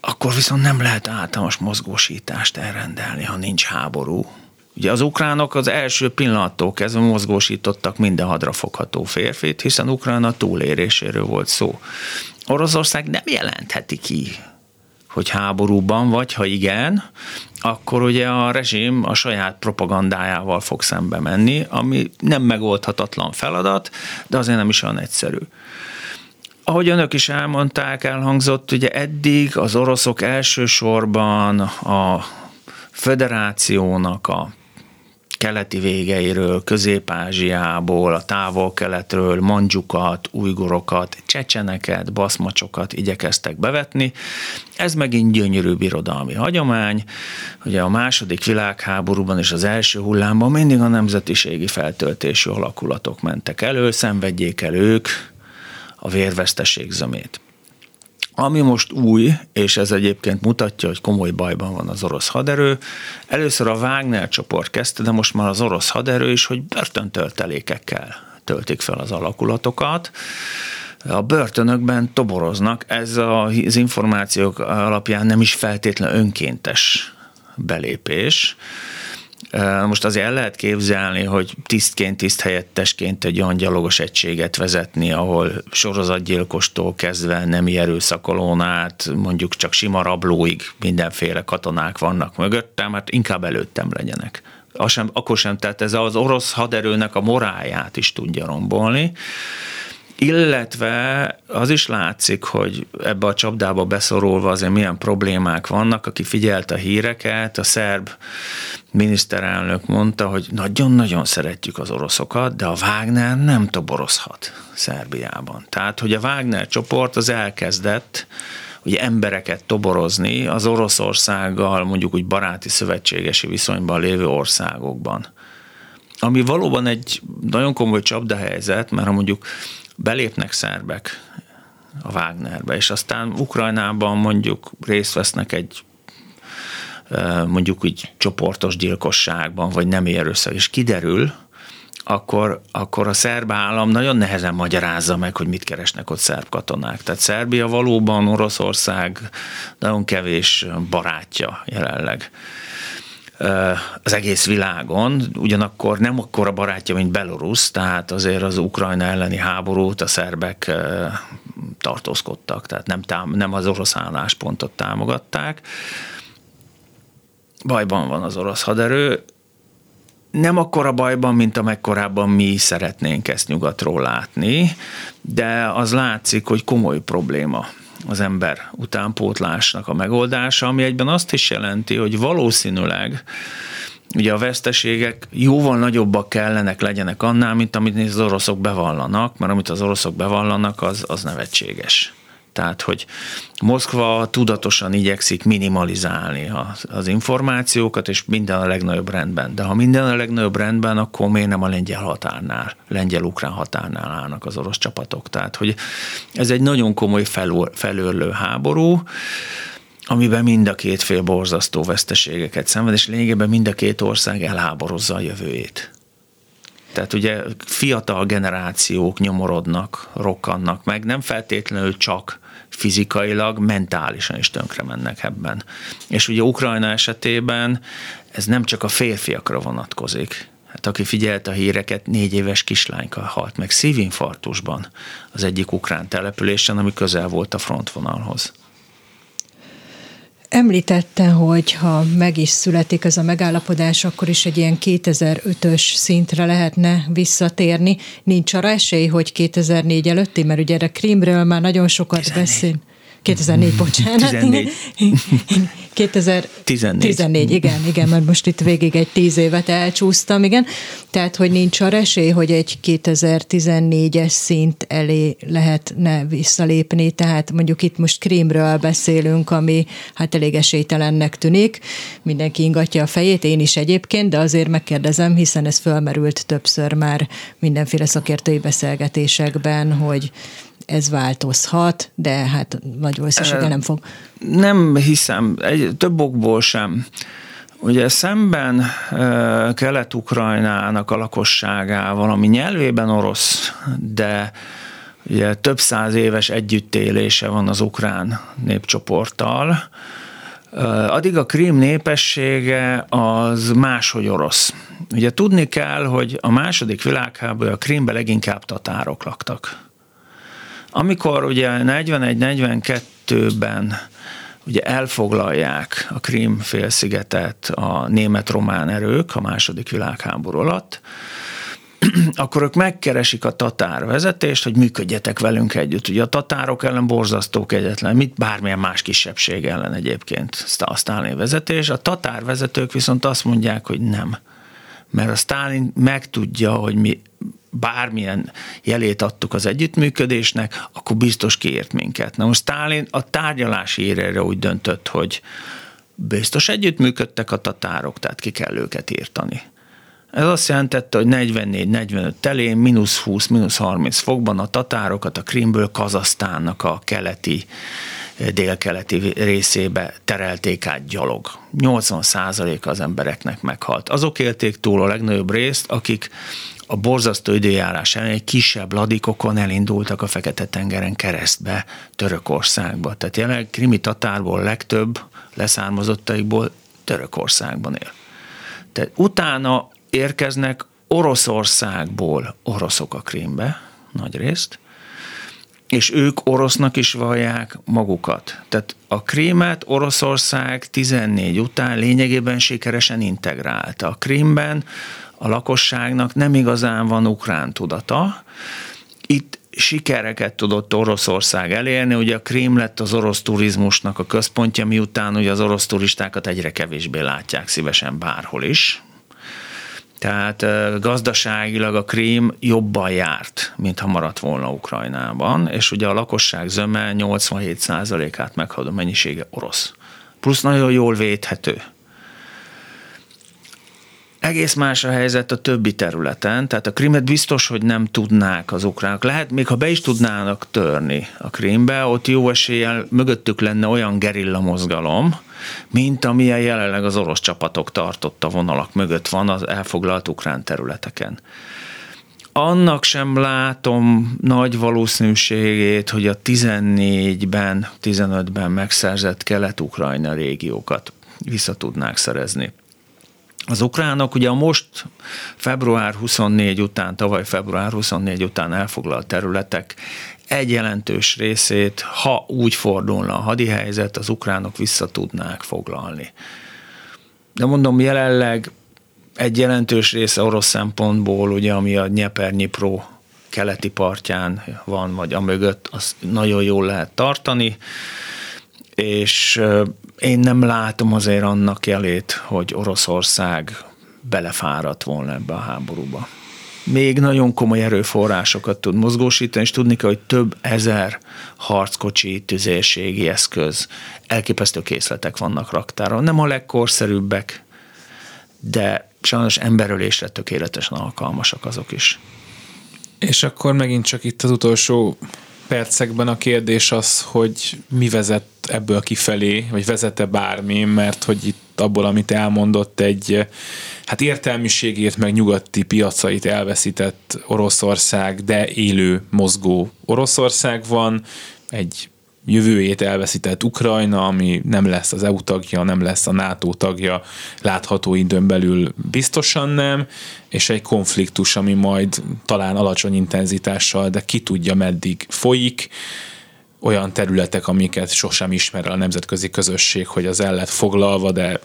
akkor viszont nem lehet általános mozgósítást elrendelni, ha nincs háború, Ugye az ukránok az első pillanattól kezdve mozgósítottak minden hadrafogható férfit, hiszen Ukrajna túléréséről volt szó. Oroszország nem jelentheti ki, hogy háborúban vagy, ha igen, akkor ugye a rezsim a saját propagandájával fog szembe menni, ami nem megoldhatatlan feladat, de azért nem is olyan egyszerű. Ahogy önök is elmondták, elhangzott, ugye eddig az oroszok elsősorban a föderációnak a keleti végeiről, Közép-Ázsiából, a távol-keletről, mandzsukat, ujgurokat, csecseneket, baszmacsokat igyekeztek bevetni. Ez megint gyönyörű birodalmi hagyomány. Ugye a második világháborúban és az első hullámban mindig a nemzetiségi feltöltésű alakulatok mentek elő, szenvedjék el ők a vérveszteség zömét. Ami most új, és ez egyébként mutatja, hogy komoly bajban van az orosz haderő, először a Wagner csoport kezdte, de most már az orosz haderő is, hogy börtöntöltelékekkel töltik fel az alakulatokat. A börtönökben toboroznak, ez az információk alapján nem is feltétlen önkéntes belépés. Most azért el lehet képzelni, hogy tisztként, tiszthelyettesként egy olyan gyalogos egységet vezetni, ahol sorozatgyilkostól kezdve nemi erőszakolón át, mondjuk csak sima rablóig mindenféle katonák vannak mögöttem, hát inkább előttem legyenek. Az sem, akkor sem, tehát ez az orosz haderőnek a moráját is tudja rombolni illetve az is látszik, hogy ebbe a csapdába beszorulva azért milyen problémák vannak, aki figyelt a híreket, a szerb miniszterelnök mondta, hogy nagyon-nagyon szeretjük az oroszokat, de a Wagner nem toborozhat Szerbiában. Tehát, hogy a Wagner csoport az elkezdett ugye embereket toborozni az Oroszországgal mondjuk úgy baráti szövetségesi viszonyban lévő országokban. Ami valóban egy nagyon komoly csapdahelyzet, mert ha mondjuk belépnek szerbek a Wagnerbe, és aztán Ukrajnában mondjuk részt vesznek egy mondjuk úgy csoportos gyilkosságban, vagy nem ér össze, és kiderül, akkor, akkor a szerb állam nagyon nehezen magyarázza meg, hogy mit keresnek ott szerb katonák. Tehát Szerbia valóban Oroszország nagyon kevés barátja jelenleg az egész világon, ugyanakkor nem akkora barátja, mint Belarus, tehát azért az Ukrajna elleni háborút a szerbek tartózkodtak, tehát nem, tám- nem az orosz álláspontot támogatták. Bajban van az orosz haderő, nem akkora bajban, mint amekkorában mi szeretnénk ezt nyugatról látni, de az látszik, hogy komoly probléma az ember utánpótlásnak a megoldása, ami egyben azt is jelenti, hogy valószínűleg ugye a veszteségek jóval nagyobbak kellenek legyenek annál, mint amit az oroszok bevallanak, mert amit az oroszok bevallanak, az, az nevetséges. Tehát, hogy Moszkva tudatosan igyekszik minimalizálni az, információkat, és minden a legnagyobb rendben. De ha minden a legnagyobb rendben, akkor miért nem a lengyel határnál, lengyel-ukrán határnál állnak az orosz csapatok. Tehát, hogy ez egy nagyon komoly felül, felőrlő háború, amiben mind a két fél borzasztó veszteségeket szenved, és lényegében mind a két ország elháborozza a jövőjét. Tehát ugye fiatal generációk nyomorodnak, rokkannak meg, nem feltétlenül csak fizikailag, mentálisan is tönkre mennek ebben. És ugye Ukrajna esetében ez nem csak a férfiakra vonatkozik. Hát aki figyelte a híreket, négy éves kislányka halt meg szívinfarktusban az egyik ukrán településen, ami közel volt a frontvonalhoz. Említette, hogy ha meg is születik ez a megállapodás, akkor is egy ilyen 2005-ös szintre lehetne visszatérni. Nincs arra esély, hogy 2004 előtti, mert ugye erre Krimről már nagyon sokat beszél. 2004, bocsánat. 14. 2014, igen, igen, mert most itt végig egy tíz évet elcsúsztam, igen. Tehát, hogy nincs arra esély, hogy egy 2014-es szint elé lehetne visszalépni, tehát mondjuk itt most krímről beszélünk, ami hát elég esélytelennek tűnik. Mindenki ingatja a fejét, én is egyébként, de azért megkérdezem, hiszen ez fölmerült többször már mindenféle szakértői beszélgetésekben, hogy ez változhat, de hát nagy valószínűséggel nem fog. Nem hiszem, egy, több okból sem. Ugye szemben Kelet-Ukrajnának a lakosságával, ami nyelvében orosz, de ugye több száz éves együttélése van az ukrán népcsoporttal, addig a krím népessége az máshogy orosz. Ugye tudni kell, hogy a második világháború a krímben leginkább tatárok laktak. Amikor ugye 41-42-ben ugye elfoglalják a Krím félszigetet a német-román erők a második világháború alatt, akkor ők megkeresik a tatár vezetést, hogy működjetek velünk együtt. Ugye a tatárok ellen borzasztó kegyetlen, mit bármilyen más kisebbség ellen egyébként a Sztálin vezetés. A tatár vezetők viszont azt mondják, hogy nem. Mert a Sztálin megtudja, hogy mi bármilyen jelét adtuk az együttműködésnek, akkor biztos kiért minket. Na most Stálin a tárgyalási érére úgy döntött, hogy biztos együttműködtek a tatárok, tehát ki kell őket írtani. Ez azt jelentette, hogy 44-45 telén, mínusz 20, mínusz 30 fokban a tatárokat a Krimből Kazasztánnak a keleti, délkeleti részébe terelték át gyalog. 80% az embereknek meghalt. Azok élték túl a legnagyobb részt, akik a borzasztó időjárás ellen egy kisebb ladikokon elindultak a Fekete-tengeren keresztbe Törökországba. Tehát jelenleg krimi tatárból legtöbb leszármazottaikból Törökországban él. Tehát utána érkeznek Oroszországból oroszok a Krímbe, nagy részt, és ők orosznak is vallják magukat. Tehát a Krímet Oroszország 14 után lényegében sikeresen integrálta. A Krímben a lakosságnak nem igazán van ukrán tudata. Itt sikereket tudott Oroszország elérni, ugye a Krím lett az orosz turizmusnak a központja, miután ugye az orosz turistákat egyre kevésbé látják szívesen bárhol is. Tehát gazdaságilag a Krím jobban járt, mint ha maradt volna Ukrajnában, és ugye a lakosság zöme 87%-át meghaladó mennyisége orosz. Plusz nagyon jól védhető. Egész más a helyzet a többi területen, tehát a Krimet biztos, hogy nem tudnák az ukránok. Lehet, még ha be is tudnának törni a Krímbe, ott jó eséllyel mögöttük lenne olyan gerilla mozgalom, mint amilyen jelenleg az orosz csapatok tartott vonalak mögött van az elfoglalt ukrán területeken. Annak sem látom nagy valószínűségét, hogy a 14-ben, 15-ben megszerzett kelet-ukrajna régiókat vissza tudnák szerezni. Az ukránok ugye a most február 24 után, tavaly február 24 után elfoglalt területek egy jelentős részét, ha úgy fordulna a hadihelyzet, az ukránok vissza tudnák foglalni. De mondom, jelenleg egy jelentős része orosz szempontból, ugye, ami a Nyeper-Nyipro keleti partján van, vagy a mögött, az nagyon jól lehet tartani, és én nem látom azért annak jelét, hogy Oroszország belefáradt volna ebbe a háborúba még nagyon komoly erőforrásokat tud mozgósítani, és tudni kell, hogy több ezer harckocsi, tüzérségi eszköz, elképesztő készletek vannak raktáron. Nem a legkorszerűbbek, de sajnos emberölésre tökéletesen alkalmasak azok is. És akkor megint csak itt az utolsó percekben a kérdés az, hogy mi vezet ebből kifelé, vagy vezete bármi, mert hogy itt abból, amit elmondott, egy hát értelmiségét, meg nyugati piacait elveszített Oroszország, de élő, mozgó Oroszország van, egy jövőjét elveszített Ukrajna, ami nem lesz az EU tagja, nem lesz a NATO tagja, látható időn belül biztosan nem, és egy konfliktus, ami majd talán alacsony intenzitással, de ki tudja meddig folyik, olyan területek, amiket sosem ismer el a nemzetközi közösség, hogy az el lett foglalva, de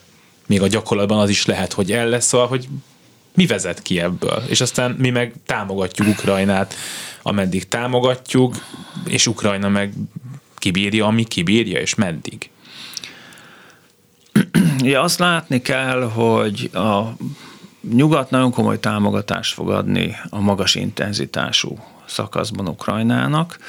még a gyakorlatban az is lehet, hogy el lesz, szóval, hogy mi vezet ki ebből. És aztán mi meg támogatjuk Ukrajnát, ameddig támogatjuk, és Ukrajna meg kibírja, ami kibírja, és meddig. Ja, azt látni kell, hogy a nyugat nagyon komoly támogatást fog adni a magas intenzitású szakaszban Ukrajnának.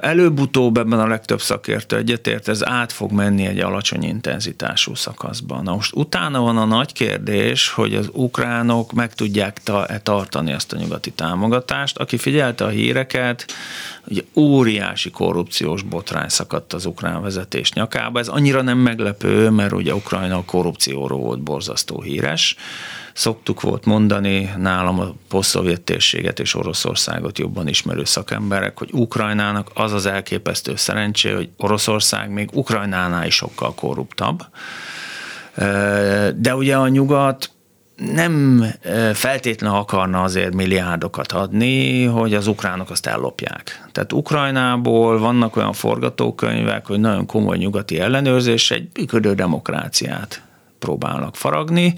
Előbb-utóbb ebben a legtöbb szakértő egyetért, ez át fog menni egy alacsony intenzitású szakaszban. Na most utána van a nagy kérdés, hogy az ukránok meg tudják ta- tartani ezt a nyugati támogatást. Aki figyelte a híreket, ugye óriási korrupciós botrány szakadt az ukrán vezetés nyakába. Ez annyira nem meglepő, mert ugye Ukrajna a korrupcióról volt borzasztó híres szoktuk volt mondani nálam a posztszovjet térséget és Oroszországot jobban ismerő szakemberek, hogy Ukrajnának az az elképesztő szerencsé, hogy Oroszország még Ukrajnánál is sokkal korruptabb. De ugye a nyugat nem feltétlenül akarna azért milliárdokat adni, hogy az ukránok azt ellopják. Tehát Ukrajnából vannak olyan forgatókönyvek, hogy nagyon komoly nyugati ellenőrzés egy működő demokráciát próbálnak faragni,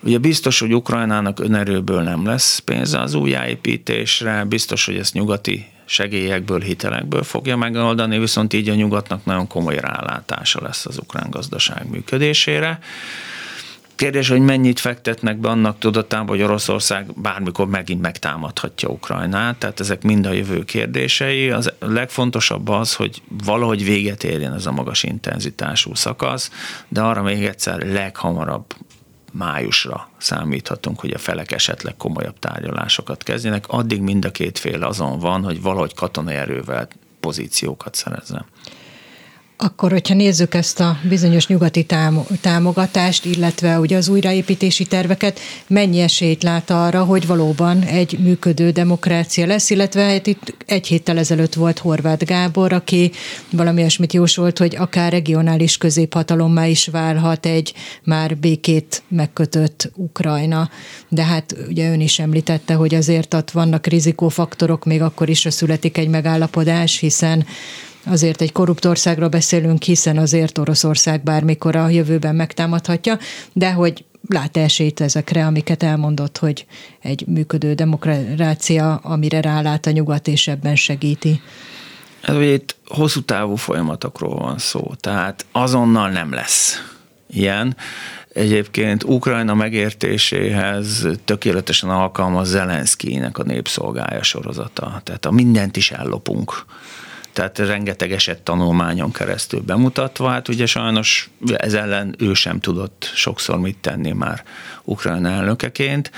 Ugye biztos, hogy Ukrajnának önerőből nem lesz pénze az újjáépítésre, biztos, hogy ezt nyugati segélyekből, hitelekből fogja megoldani, viszont így a nyugatnak nagyon komoly rálátása lesz az ukrán gazdaság működésére. Kérdés, hogy mennyit fektetnek be annak tudatában, hogy Oroszország bármikor megint megtámadhatja Ukrajnát, tehát ezek mind a jövő kérdései. Az legfontosabb az, hogy valahogy véget érjen ez a magas intenzitású szakasz, de arra még egyszer leghamarabb májusra számíthatunk, hogy a felek esetleg komolyabb tárgyalásokat kezdjenek. Addig mind a két fél azon van, hogy valahogy katonai erővel pozíciókat szerezzen. Akkor, hogyha nézzük ezt a bizonyos nyugati támogatást, illetve ugye az újraépítési terveket, mennyi esélyt lát arra, hogy valóban egy működő demokrácia lesz, illetve hát itt egy héttel ezelőtt volt Horváth Gábor, aki valami olyasmit jósolt, hogy akár regionális középhatalommá is válhat egy már békét megkötött Ukrajna. De hát ugye ön is említette, hogy azért ott vannak rizikófaktorok, még akkor is, ha születik egy megállapodás, hiszen azért egy korrupt országról beszélünk, hiszen azért Oroszország bármikor a jövőben megtámadhatja, de hogy lát esélyt ezekre, amiket elmondott, hogy egy működő demokrácia, amire rálát a nyugat, és ebben segíti. Ugye itt hosszú távú folyamatokról van szó, tehát azonnal nem lesz ilyen. egyébként Ukrajna megértéséhez tökéletesen alkalmaz Zelenszkijnek a népszolgája sorozata. Tehát a mindent is ellopunk tehát rengeteg eset tanulmányon keresztül bemutatva, hát ugye sajnos ez ellen ő sem tudott sokszor mit tenni már Ukrajna elnökeként.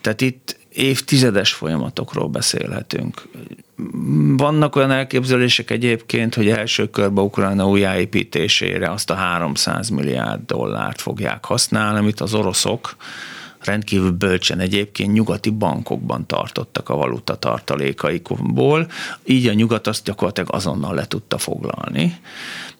Tehát itt évtizedes folyamatokról beszélhetünk. Vannak olyan elképzelések egyébként, hogy első körben Ukrajna újjáépítésére azt a 300 milliárd dollárt fogják használni, amit az oroszok rendkívül bölcsen egyébként nyugati bankokban tartottak a valuta tartalékaikból, így a nyugat azt gyakorlatilag azonnal le tudta foglalni.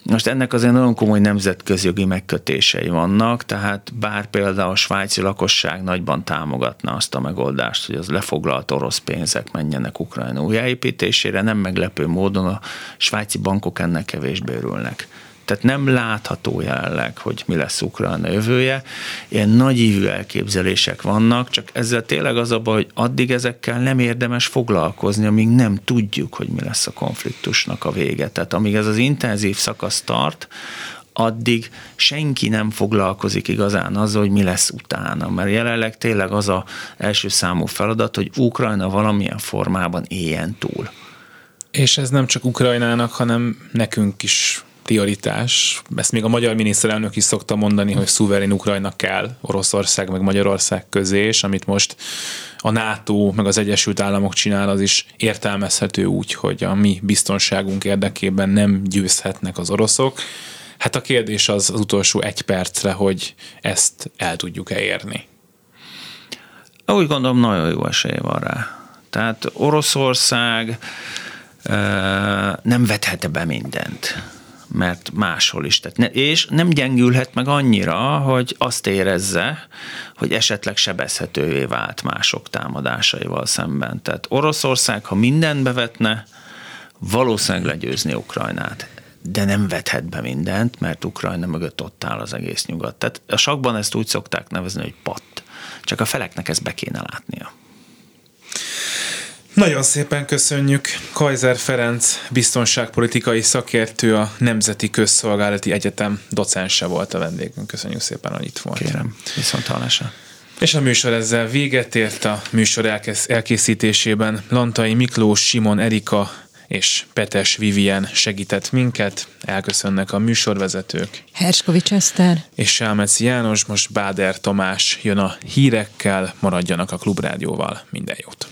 Most ennek azért nagyon komoly nemzetközi jogi megkötései vannak, tehát bár például a svájci lakosság nagyban támogatna azt a megoldást, hogy az lefoglalt orosz pénzek menjenek Ukrajna újjáépítésére, nem meglepő módon a svájci bankok ennek kevésbé örülnek. Tehát nem látható jelenleg, hogy mi lesz Ukrajna jövője. Ilyen nagyívű elképzelések vannak, csak ezzel tényleg az a baj, hogy addig ezekkel nem érdemes foglalkozni, amíg nem tudjuk, hogy mi lesz a konfliktusnak a vége. Tehát amíg ez az intenzív szakasz tart, addig senki nem foglalkozik igazán azzal, hogy mi lesz utána. Mert jelenleg tényleg az a első számú feladat, hogy Ukrajna valamilyen formában éljen túl. És ez nem csak Ukrajnának, hanem nekünk is prioritás. Ezt még a magyar miniszterelnök is szokta mondani, hogy szuverén Ukrajna kell Oroszország meg Magyarország közé, és amit most a NATO meg az Egyesült Államok csinál, az is értelmezhető úgy, hogy a mi biztonságunk érdekében nem győzhetnek az oroszok. Hát a kérdés az az utolsó egy percre, hogy ezt el tudjuk-e érni. Úgy gondolom, nagyon jó esély van rá. Tehát Oroszország nem vethet be mindent mert máshol is. Tehát ne, és nem gyengülhet meg annyira, hogy azt érezze, hogy esetleg sebezhetővé vált mások támadásaival szemben. Tehát Oroszország, ha mindent bevetne, valószínűleg legyőzni Ukrajnát de nem vethet be mindent, mert Ukrajna mögött ott áll az egész nyugat. Tehát a sakban ezt úgy szokták nevezni, hogy patt. Csak a feleknek ezt be kéne látnia. Nagyon szépen köszönjük. Kaiser Ferenc, biztonságpolitikai szakértő, a Nemzeti Közszolgálati Egyetem docense volt a vendégünk. Köszönjük szépen, hogy itt volt. Kérem, viszont hallásra. És a műsor ezzel véget ért a műsor elkészítésében. Lantai Miklós, Simon Erika és Petes Vivien segített minket. Elköszönnek a műsorvezetők. Herskovics Eszter. És Sámeci János, most Báder Tamás jön a hírekkel. Maradjanak a Klubrádióval. Minden jót!